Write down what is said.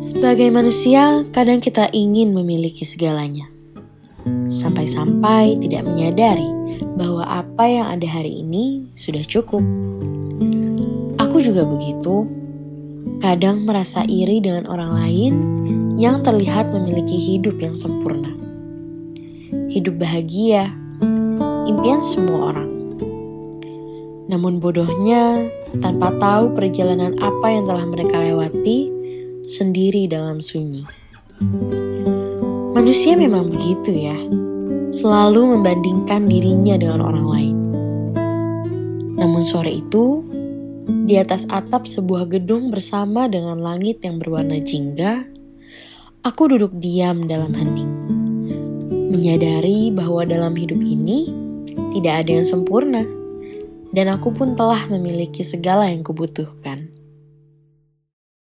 Sebagai manusia, kadang kita ingin memiliki segalanya. Sampai-sampai tidak menyadari bahwa apa yang ada hari ini sudah cukup. Aku juga begitu. Kadang merasa iri dengan orang lain yang terlihat memiliki hidup yang sempurna. Hidup bahagia, impian semua orang. Namun bodohnya, tanpa tahu perjalanan apa yang telah mereka lewati, sendiri dalam sunyi. Manusia memang begitu ya, selalu membandingkan dirinya dengan orang lain. Namun sore itu, di atas atap sebuah gedung bersama dengan langit yang berwarna jingga, aku duduk diam dalam hening. Menyadari bahwa dalam hidup ini tidak ada yang sempurna, dan aku pun telah memiliki segala yang kubutuhkan.